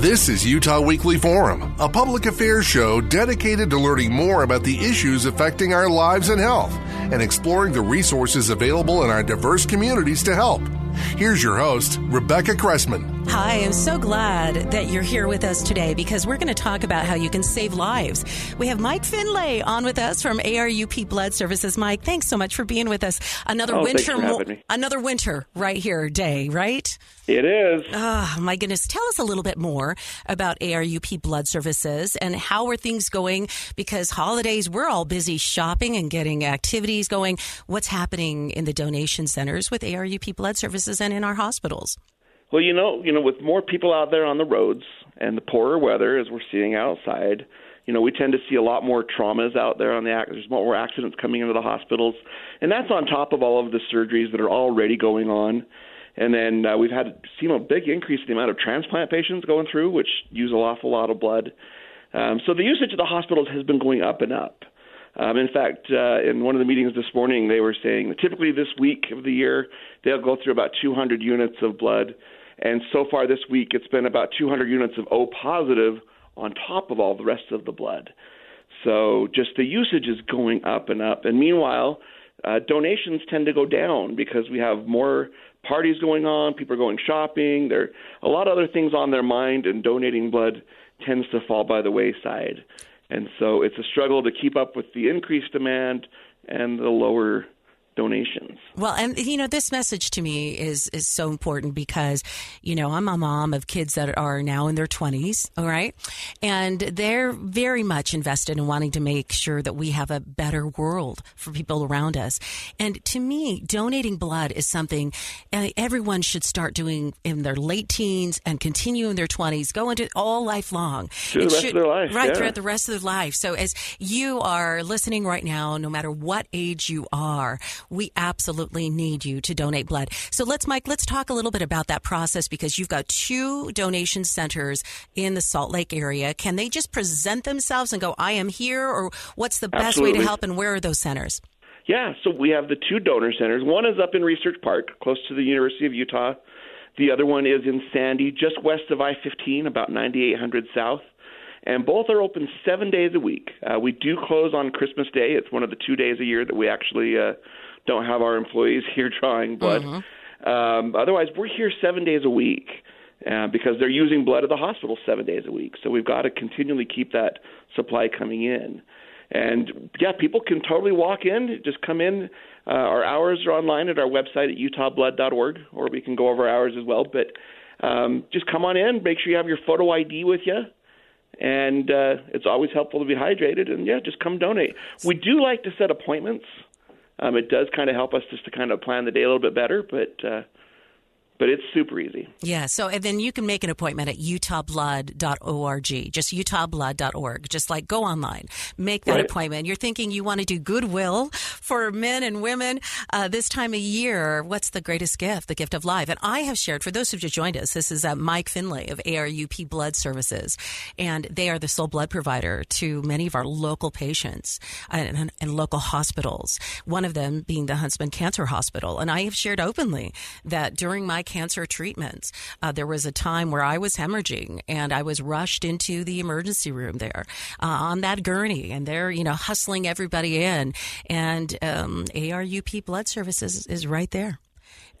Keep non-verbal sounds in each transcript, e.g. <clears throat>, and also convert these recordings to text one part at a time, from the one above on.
This is Utah Weekly Forum, a public affairs show dedicated to learning more about the issues affecting our lives and health and exploring the resources available in our diverse communities to help. Here's your host, Rebecca Cressman. Hi, I'm so glad that you're here with us today because we're going to talk about how you can save lives. We have Mike Finlay on with us from ARUP Blood Services. Mike, thanks so much for being with us. Another oh, winter, mo- another winter right here day, right? It is. Oh, my goodness. Tell us a little bit more about ARUP Blood Services and how are things going? Because holidays, we're all busy shopping and getting activities going. What's happening in the donation centers with ARUP Blood Services and in our hospitals? Well, you know, you know, with more people out there on the roads and the poorer weather as we're seeing outside, you know, we tend to see a lot more traumas out there on the there's more accidents coming into the hospitals, and that's on top of all of the surgeries that are already going on. And then uh, we've had seen a big increase in the amount of transplant patients going through, which use an awful lot of blood. Um, so the usage of the hospitals has been going up and up. Um, in fact, uh, in one of the meetings this morning, they were saying that typically this week of the year they'll go through about 200 units of blood and so far this week, it's been about 200 units of O positive on top of all the rest of the blood. So just the usage is going up and up. And meanwhile, uh, donations tend to go down because we have more parties going on, people are going shopping, there are a lot of other things on their mind, and donating blood tends to fall by the wayside. And so it's a struggle to keep up with the increased demand and the lower donations. Well, and you know, this message to me is is so important because, you know, I'm a mom of kids that are now in their 20s, all right? And they're very much invested in wanting to make sure that we have a better world for people around us. And to me, donating blood is something uh, everyone should start doing in their late teens and continue in their 20s, go into all lifelong. Through the rest should, of their life. Right, yeah. throughout the rest of their life. So as you are listening right now, no matter what age you are, we absolutely need you to donate blood. So let's, Mike, let's talk a little bit about that process because you've got two donation centers in the Salt Lake area. Can they just present themselves and go, I am here? Or what's the best absolutely. way to help and where are those centers? Yeah, so we have the two donor centers. One is up in Research Park, close to the University of Utah. The other one is in Sandy, just west of I 15, about 9800 south. And both are open seven days a week. Uh, we do close on Christmas Day. It's one of the two days a year that we actually uh, don't have our employees <laughs> here drawing blood. Mm-hmm. Um, otherwise, we're here seven days a week uh, because they're using blood at the hospital seven days a week. So we've got to continually keep that supply coming in. And yeah, people can totally walk in, just come in. Uh, our hours are online at our website at utahblood.org, or we can go over hours as well. But um, just come on in, make sure you have your photo ID with you. And uh, it's always helpful to be hydrated. And yeah, just come donate. We do like to set appointments um, it does kind of help us just to kind of plan the day a little bit better. But uh, but it's super easy. Yeah. So and then you can make an appointment at utahblood.org, just utahblood.org. Just like go online, make that right. appointment. You're thinking you want to do goodwill for men and women uh, this time of year. What's the greatest gift? The gift of life. And I have shared for those who've just joined us. This is uh, Mike Finlay of ARUP Blood Services, and they are the sole blood provider to many of our local patients and, and, and local hospitals. One of them being the Huntsman Cancer Hospital, and I have shared openly that during my cancer treatments. Uh, there was a time where I was hemorrhaging and I was rushed into the emergency room there uh, on that gurney, and they're you know hustling everybody in, and um, ARUP Blood Services is right there.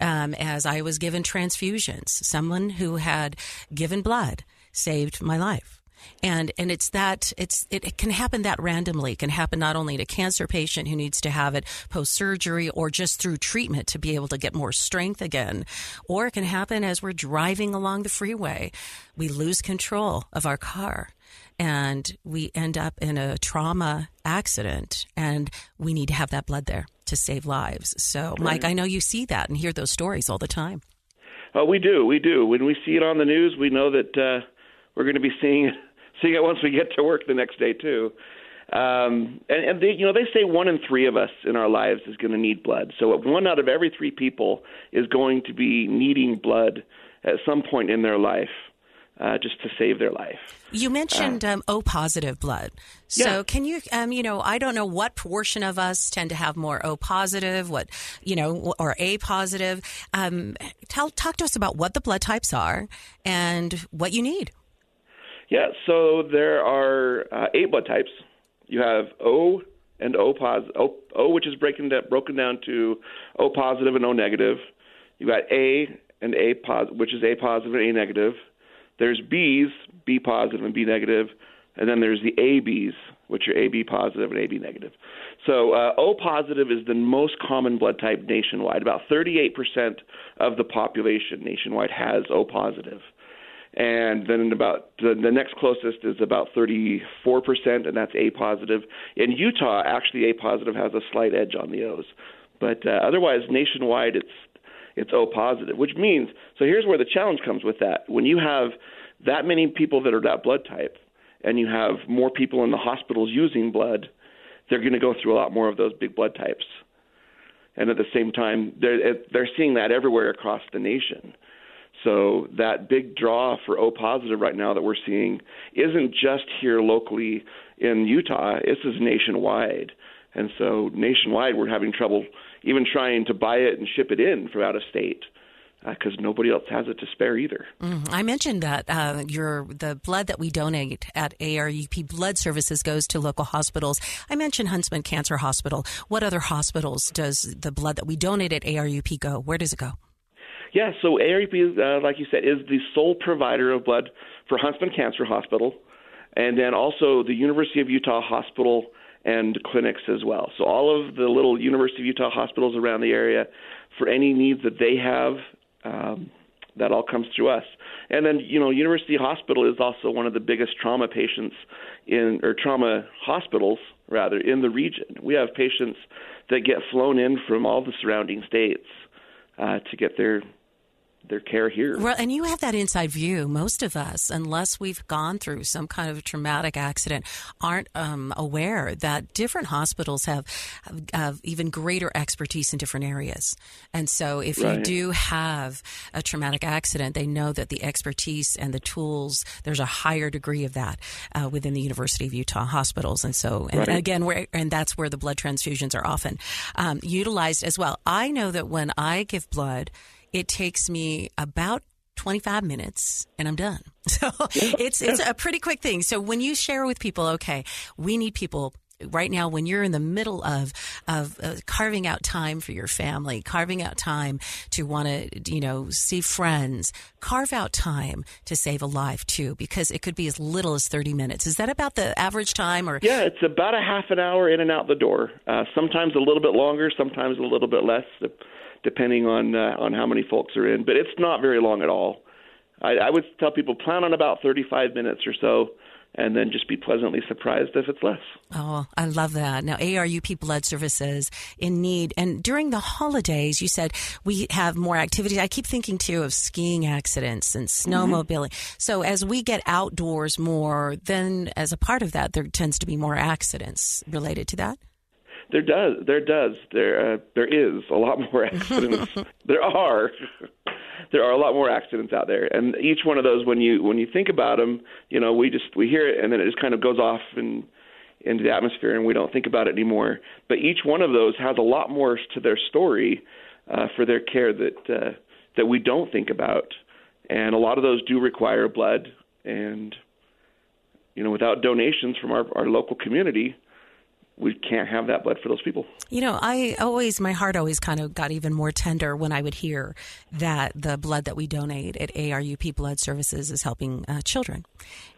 Um, as I was given transfusions, someone who had given blood saved my life and and it's that it's it, it, can happen that randomly. It can happen not only to a cancer patient who needs to have it post surgery or just through treatment to be able to get more strength again, or it can happen as we're driving along the freeway. We lose control of our car and we end up in a trauma accident and we need to have that blood there to save lives. So, Mike, I know you see that and hear those stories all the time. Uh, we do, we do. When we see it on the news, we know that uh, we're going to be seeing <laughs> seeing it once we get to work the next day too. Um, and, and they, you know, they say one in three of us in our lives is going to need blood. So one out of every three people is going to be needing blood at some point in their life. Uh, just to save their life. You mentioned um, O positive blood. So yeah. can you, um, you know, I don't know what portion of us tend to have more O positive, what, you know, or A positive. Um, tell, talk to us about what the blood types are and what you need. Yeah, so there are uh, eight blood types. You have O and O positive, o, o, which is breaking down, broken down to O positive and O negative. You got A and A positive, which is A positive and A negative. There's Bs, B positive and B negative, and then there's the ABs, which are AB positive and AB negative. So uh, O positive is the most common blood type nationwide. About 38% of the population nationwide has O positive. And then about the, the next closest is about 34%, and that's A positive. In Utah, actually, A positive has a slight edge on the O's. But uh, otherwise, nationwide, it's it's O positive, which means so here's where the challenge comes with that. When you have that many people that are that blood type, and you have more people in the hospitals using blood, they're going to go through a lot more of those big blood types. And at the same time, they're they're seeing that everywhere across the nation. So that big draw for O positive right now that we're seeing isn't just here locally in Utah. This is nationwide. And so nationwide, we're having trouble even trying to buy it and ship it in from out of state because uh, nobody else has it to spare either. Mm, I mentioned that uh, your the blood that we donate at ARUP Blood Services goes to local hospitals. I mentioned Huntsman Cancer Hospital. What other hospitals does the blood that we donate at ARUP go? Where does it go? Yeah, so ARUP, uh, like you said, is the sole provider of blood for Huntsman Cancer Hospital, and then also the University of Utah Hospital and clinics as well. So all of the little University of Utah hospitals around the area, for any needs that they have, um, that all comes through us. And then, you know, University Hospital is also one of the biggest trauma patients in, or trauma hospitals rather, in the region. We have patients that get flown in from all the surrounding states uh, to get their their care here. Well, and you have that inside view. Most of us, unless we've gone through some kind of a traumatic accident, aren't um, aware that different hospitals have, have, even greater expertise in different areas. And so, if right. you do have a traumatic accident, they know that the expertise and the tools there's a higher degree of that uh, within the University of Utah hospitals. And so, and right. again, and that's where the blood transfusions are often um, utilized as well. I know that when I give blood it takes me about 25 minutes and I'm done. <laughs> So it's it's a pretty quick thing. So when you share with people, okay, we need people right now when you're in the middle of of uh, carving out time for your family, carving out time to want to, you know, see friends, carve out time to save a life too because it could be as little as 30 minutes. Is that about the average time or Yeah, it's about a half an hour in and out the door. Uh, sometimes a little bit longer, sometimes a little bit less depending on uh, on how many folks are in. But it's not very long at all. I, I would tell people plan on about 35 minutes or so and then just be pleasantly surprised if it's less. Oh, I love that. Now, ARUP Blood Services in need. And during the holidays, you said we have more activities. I keep thinking too of skiing accidents and snowmobiling. Mm-hmm. So, as we get outdoors more, then as a part of that, there tends to be more accidents related to that. There does. There does. There uh, there is a lot more <laughs> accidents. <laughs> there are. <laughs> there are a lot more accidents out there, and each one of those, when you when you think about them, you know, we just we hear it, and then it just kind of goes off and into the atmosphere, and we don't think about it anymore. But each one of those has a lot more to their story uh, for their care that uh, that we don't think about, and a lot of those do require blood, and you know, without donations from our, our local community, we can't have that blood for those people. You know, I always, my heart always kind of got even more tender when I would hear that the blood that we donate at ARUP Blood Services is helping uh, children.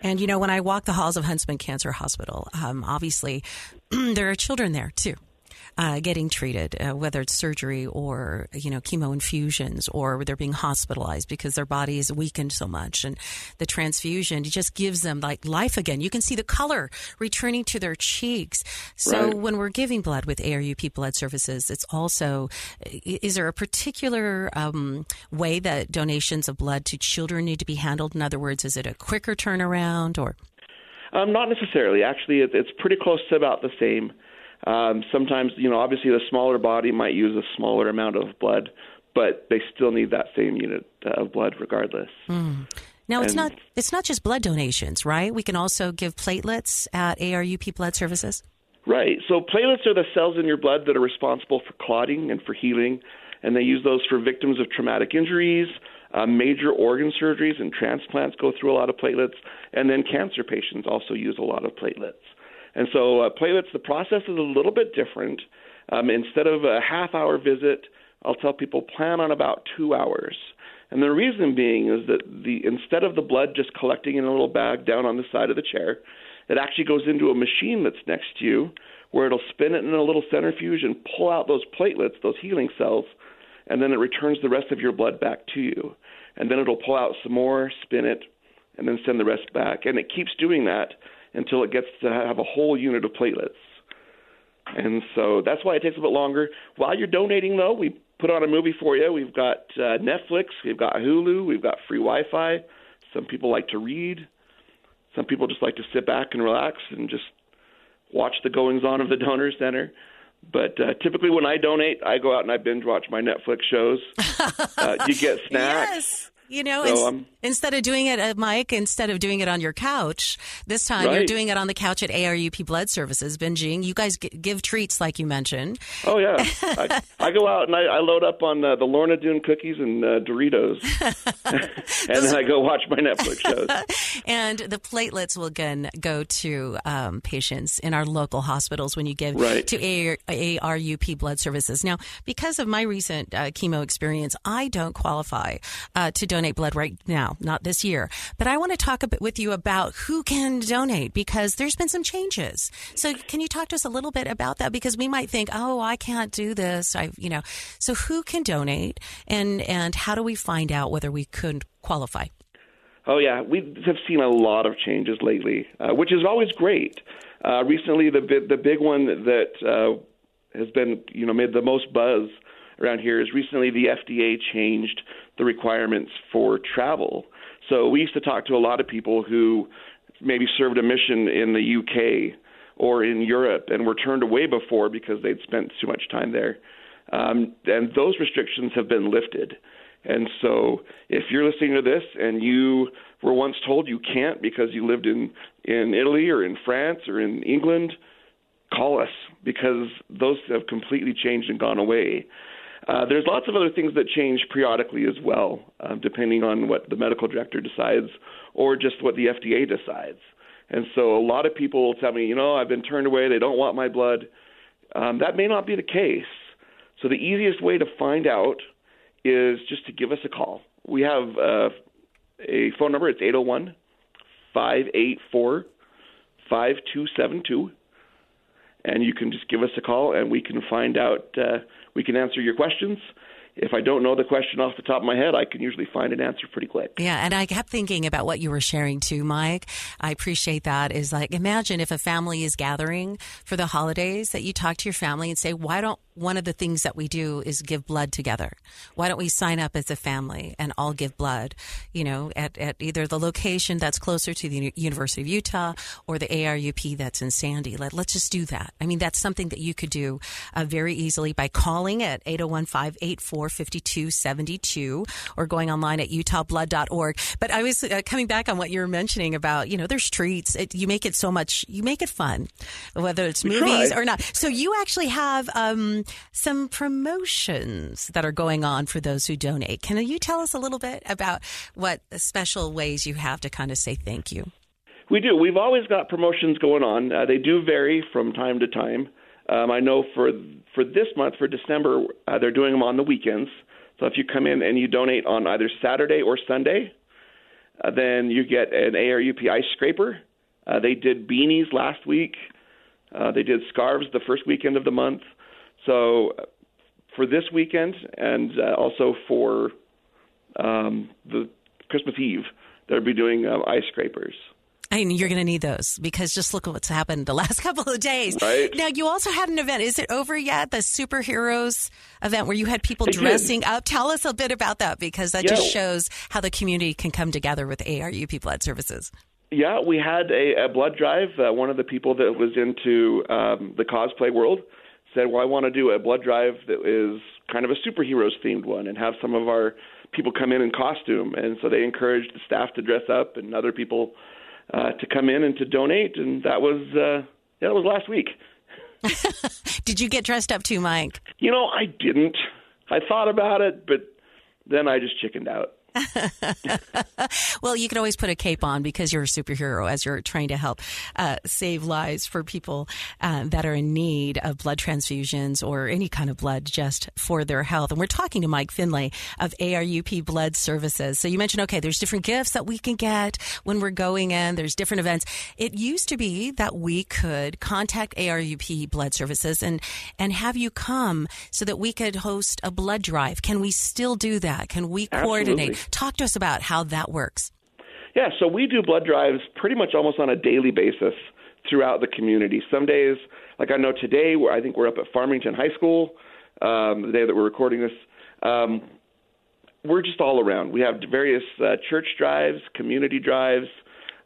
And, you know, when I walk the halls of Huntsman Cancer Hospital, um, obviously <clears throat> there are children there too. Uh, getting treated, uh, whether it's surgery or you know chemo infusions, or they're being hospitalized because their body is weakened so much, and the transfusion just gives them like life again. You can see the color returning to their cheeks. So Right. when we're giving blood with ARUP Blood Services, it's also is there a particular um, way that donations of blood to children need to be handled? In other words, is it a quicker turnaround or? Um, not necessarily. Actually, it's pretty close to about the same. Um, sometimes, you know, obviously the smaller body might use a smaller amount of blood, but they still need that same unit of blood regardless. Now it's And- not it's not just blood donations, right? We can also give platelets at ARUP Blood Services. Right. So platelets are the cells in your blood that are responsible for clotting and for healing, and they use those for victims of traumatic injuries, uh, major organ surgeries, and transplants go through a lot of platelets, and then cancer patients also use a lot of platelets. And so uh, platelets, the process is a little bit different. Um, instead of a half-hour visit, I'll tell people plan on about two hours. And the reason being is that the instead of the blood just collecting in a little bag down on the side of the chair, it actually goes into a machine that's next to you where it'll spin it in a little centrifuge and pull out those platelets, those healing cells, and then it returns the rest of your blood back to you. And then it'll pull out some more, spin it, and then send the rest back. And it keeps doing that until it gets to have a whole unit of platelets. And so that's why it takes a bit longer. While you're donating, though, we put on a movie for you. We've got uh, Netflix, we've got Hulu, we've got free Wi Fi. Some people like to read. Some people just like to sit back and relax and just watch the goings on of the donor center. But uh, typically, when I donate, I go out and I binge watch my Netflix shows. <laughs> uh, you get snacks. Yes. You know, So, ins- um, instead of doing it at Mike, instead of doing it on your couch, this time you're doing it on the couch at ARUP Blood Services, binging. You guys g- give treats, like you mentioned. Oh yeah, I, <laughs> I go out and I, I load up on uh, the Lorna Doone cookies and uh, Doritos, <laughs> <laughs> and then I go watch my Netflix shows. And the platelets will again go to um, patients in our local hospitals when you give Right. to AR, ARUP Blood Services. Now, because of my recent uh, chemo experience, I don't qualify uh, to donate blood right now, not this year. But I want to talk a bit with you about who can donate because there's been some changes. So, can you talk to us a little bit about that? Because we might think, oh, I can't do this. I, you know, so who can donate, and and how do we find out whether we could qualify? Oh yeah, we have seen a lot of changes lately, uh, which is always great. Uh, recently, the the big one that uh, has been you know made the most buzz around here is recently the FDA changed the requirements for travel. So we used to talk to a lot of people who maybe served a mission in the UK or in Europe and were turned away before because they'd spent too much time there. Um, and those restrictions have been lifted. And so, if you're listening to this and you were once told you can't because you lived in in Italy or in France or in England, call us because those have completely changed and gone away. Uh, there's lots of other things that change periodically as well, uh, depending on what the medical director decides or just what the FDA decides. And so, a lot of people will tell me, you know, I've been turned away; they don't want my blood. Um, that may not be the case. So, the easiest way to find out is just to give us a call. We have uh, a phone number. It's 801 584 5272. And you can just give us a call and we can find out, uh, we can answer your questions. If I don't know the question off the top of my head, I can usually find an answer pretty quick. Yeah, and I kept thinking about what you were sharing too, Mike. I appreciate that. Is like imagine if a family is gathering for the holidays that you talk to your family and say, why don't one of the things that we do is give blood together? Why don't we sign up as a family and all give blood? You know, at, at either the location that's closer to the University of Utah or the ARUP that's in Sandy. Let, let's just do that. I mean, that's something that you could do uh, very easily by calling at 801 584 5272 or going online at utahblood.org. But I was uh, coming back on what you were mentioning about, you know, there's treats. It, you make it so much, you make it fun, whether it's movies or not. So you actually have um, some promotions that are going on for those who donate. Can you tell us a little bit about what special ways you have to kind of say thank you? We do. We've always got promotions going on. Uh, they do vary from time to time. Um, I know for for this month, for December, uh, they're doing them on the weekends. So if you come in and you donate on either Saturday or Sunday, uh, then you get an ARUP ice scraper. Uh, they did beanies last week. Uh, they did scarves the first weekend of the month. So for this weekend and uh, also for um, the Christmas Eve, they'll be doing uh, ice scrapers. I mean, you're going to need those because just look at what's happened the <laughs> last couple of days. Right. Now, you also had an event. Is it over yet? The superheroes event where you had people It did. dressing up. Tell us a bit about that because that Yeah. just shows how the community can come together with ARUP Blood Services. Yeah, we had a, a blood drive. Uh, one of the people that was into um, the cosplay world said, "Well, I want to do a blood drive that is kind of a superheroes themed one, and have some of our people come in in costume." And so they encouraged the staff to dress up and other people uh, to come in and to donate. And that was uh, yeah, that was last week. <laughs> Did you get dressed up too, Mike? You know, I didn't. I thought about it, but then I just chickened out. <laughs> Well, you can always put a cape on because you're a superhero as you're trying to help uh, save lives for people uh, that are in need of blood transfusions or any kind of blood just for their health. And we're talking to Mike Finlay of ARUP Blood Services. So you mentioned, okay, there's different gifts that we can get when we're going in. There's different events. It used to be that we could contact ARUP Blood Services and and have you come so that we could host a blood drive. Can we still do that? Can we coordinate? Talk to us about how that works. Yeah, so we do blood drives pretty much almost on a daily basis throughout the community. Some days, like I know today, where I think we're up at Farmington High School, um, the day that we're recording this. Um, we're just all around. We have various uh, church drives, community drives.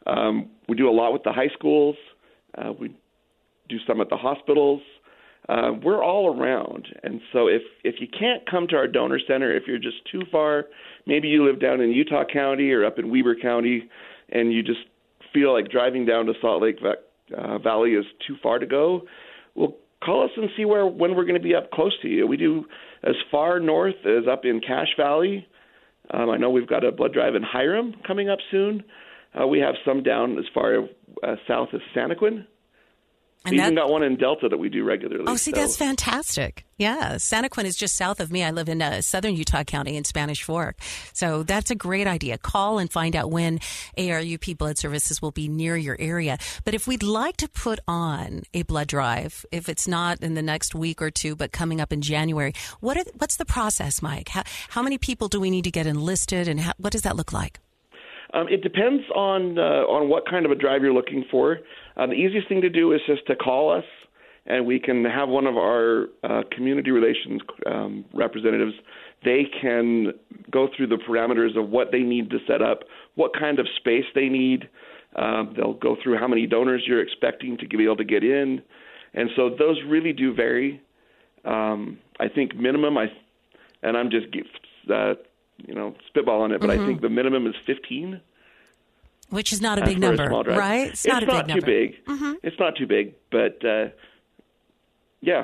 Um, we do a lot with the high schools. Uh, we do some at the hospitals. Uh, we're all around, and so if if you can't come to our donor center, if you're just too far, maybe you live down in Utah County or up in Weber County, and you just feel like driving down to Salt Lake uh, Valley is too far to go. Well, call us and see where when we're going to be up close to you. We do as far north as up in Cache Valley. Um, I know we've got a blood drive in Hyrum coming up soon. Uh, we have some down as far uh, south as Santaquin. And even that- got one in Delta that we do regularly. Oh, see, so- that's fantastic. Yeah, Santa Santaquin is just south of me. I live in uh, southern Utah County in Spanish Fork. So that's a great idea. Call and find out when ARUP Blood Services will be near your area. But if we'd like to put on a blood drive, if it's not in the next week or two, but coming up in January, what are, what's the process, Mike? How, how many people do we need to get enlisted, and how, what does that look like? Um, it depends on uh, on what kind of a drive you're looking for. Uh, the easiest thing to do is just to call us, and we can have one of our uh, community relations um, representatives. They can go through the parameters of what they need to set up, what kind of space they need. Um, they'll go through how many donors you're expecting to be able to get in, and so those really do vary. Um, I think minimum, I and I'm just uh, you know spitballing it, but I think the minimum is 15. Which is not a big for a number, right? It's, not a big too number. Mm-hmm. big. It's not too big, but uh, yeah,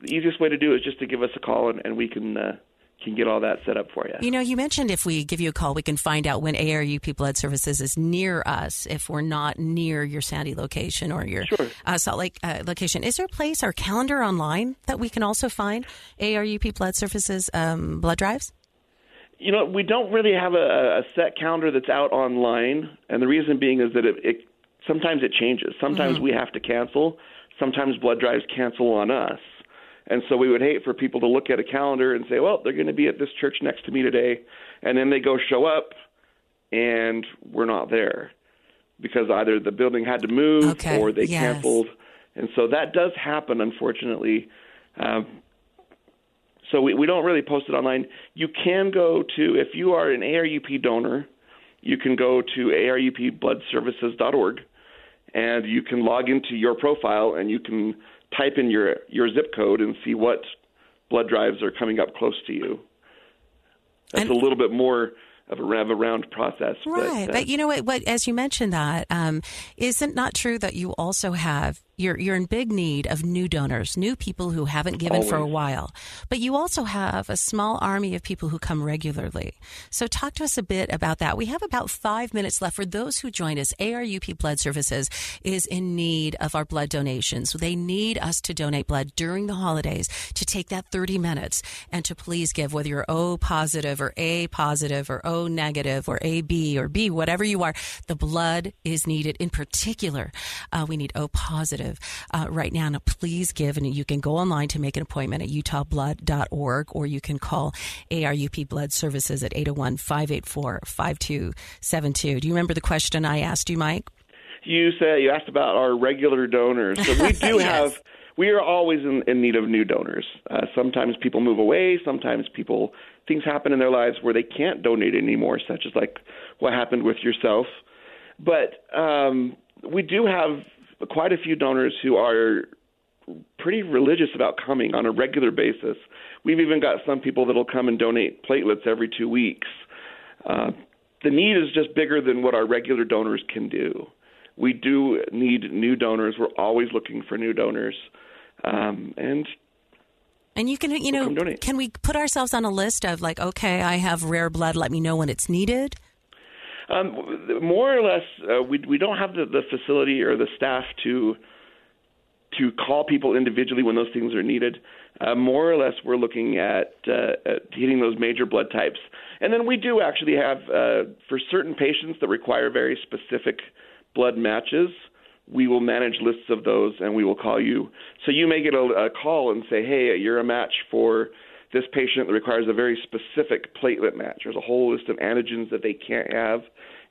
the easiest way to do it is just to give us a call, and, and we can uh, can get all that set up for you. You know, you mentioned if we give you a call, we can find out when ARUP Blood Services is near us if we're not near your Sandy location or your Sure. uh, Salt Lake uh, location. Is there a place, our calendar online, that we can also find ARUP Blood Services um, blood drives? You know, we don't really have a, a set calendar that's out online, and the reason being is that it, it sometimes it changes. Sometimes Mm-hmm. we have to cancel. Sometimes blood drives cancel on us, and so we would hate for people to look at a calendar and say, "Well, they're going to be at this church next to me today," and then they go show up, and we're not there because either the building had to move Okay, or they yes. canceled, and so that does happen, unfortunately. Um, so we, we don't really post it online. You can go to if you are an ARUP donor, you can go to arupbloodservices.org, and you can log into your profile and you can type in your your zip code and see what blood drives are coming up close to you. That's And- a little bit more of a, of a round process, Right. But, But, uh, you know what, what? As you mentioned that, um, isn't not true that you also have you're you're in big need of new donors, new people who haven't given for a while. But you also have a small army of people who come regularly. So talk to us a bit about that. We have about five minutes left for those who join us. ARUP Blood Services is in need of our blood donations. They need us to donate blood during the holidays to take that 30 minutes and to please give, whether you're O positive or A positive or O negative or AB or B, whatever you are, the blood is needed. In particular, uh, we need O positive uh, right now. Now, please give, and you can go online to make an appointment at utahblood.org, or you can call ARUP Blood Services at 801 584 5272. Do you remember the question I asked you, Mike? You said you asked about our regular donors. So we <laughs> do yes. have we are always in, in need of new donors. Uh, sometimes people move away. Sometimes people things happen in their lives where they can't donate anymore, such as like what happened with yourself. But um, we do have quite a few donors who are pretty religious about coming on a regular basis. We've even got some people that'll come and donate platelets every two weeks. Uh, the need is just bigger than what our regular donors can do. We do need new donors. We're always looking for new donors. Um, and and you can, you know, can we put ourselves on a list of like, okay, I have rare blood. Let me know when it's needed. Um, more or less, uh, we we don't have the, the facility or the staff to to call people individually when those things are needed. Uh, more or less, we're looking at, uh, at hitting those major blood types, and then we do actually have uh, for certain patients that require very specific blood matches we will manage lists of those and we will call you. So you may get a, a call and say, hey, you're a match for this patient requires a very specific platelet match. There's a whole list of antigens that they can't have,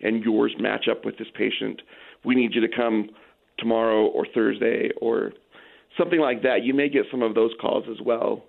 and yours match up with this patient. We need you to come tomorrow or Thursday or something like that. You may get some of those calls as well.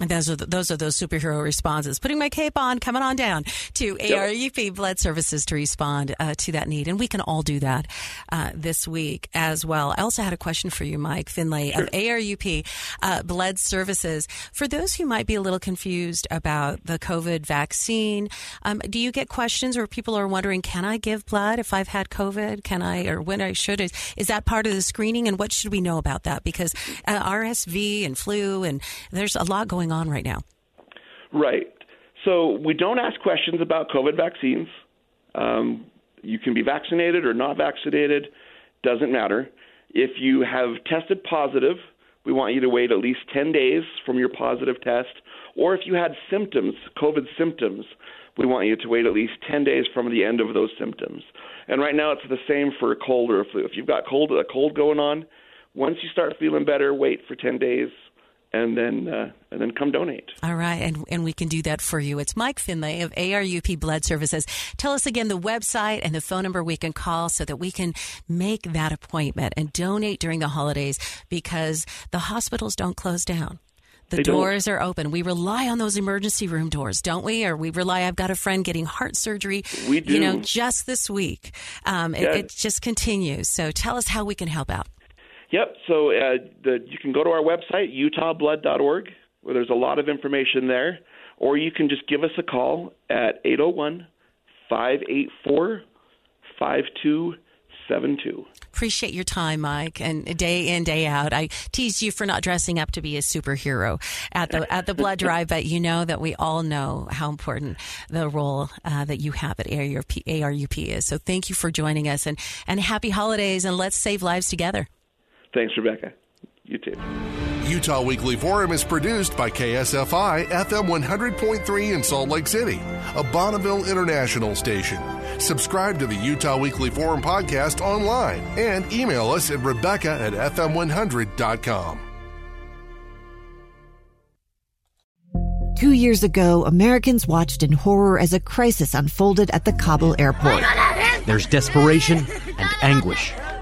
And those are the, those are those superhero responses. Putting my cape on, coming on down to. ARUP Blood Services to respond uh, to that need, and we can all do that uh, this week as well. I also had a question for you, Mike Finlay sure. of ARUP uh, Blood Services. For those who might be a little confused about the COVID vaccine, um, do you get questions or people are wondering, can I give blood if I've had COVID? Can I or when I should? Is, is that part of the screening? And what should we know about that? Because uh, RSV and flu and there's a lot going going on right now? Right. So we don't ask questions about COVID vaccines. Um, you can be vaccinated or not vaccinated, doesn't matter. If you have tested positive, we want you to wait at least 10 days from your positive test. Or if you had symptoms, COVID symptoms, we want you to wait at least 10 days from the end of those symptoms. And right now it's the same for a cold or a flu. If you've got cold, a cold going on, once you start feeling better, wait for 10 days and then uh, and then come donate. All right, and and we can do that for you. It's Mike Finlay of ARUP Blood Services. Tell us again the website and the phone number we can call so that we can make that appointment and donate during the holidays because the hospitals don't close down. The they doors don't. are open. We rely on those emergency room doors, don't we? Or we rely. I've got a friend getting heart surgery. We do. You know, just this week. Um, it, it just continues. So tell us how we can help out. Yep. So uh, the, you can go to our website, utahblood.org, where there's a lot of information there, or you can just give us a call at 801 584 5272. Appreciate your time, Mike, and day in day out. I tease you for not dressing up to be a superhero at the at the blood drive, but you know that we all know how important the role uh, that you have at ARUP, ARUP is. So thank you for joining us, and and happy holidays, and let's save lives together. Thanks, Rebecca. You too. Utah Weekly Forum is produced by KSFI FM 100.3 in Salt Lake City, a Bonneville International station. Subscribe to the Utah Weekly Forum podcast online and email us at Rebecca at FM100.com. Two years ago, Americans watched in horror as a crisis unfolded at the Kabul airport. There's desperation and anguish.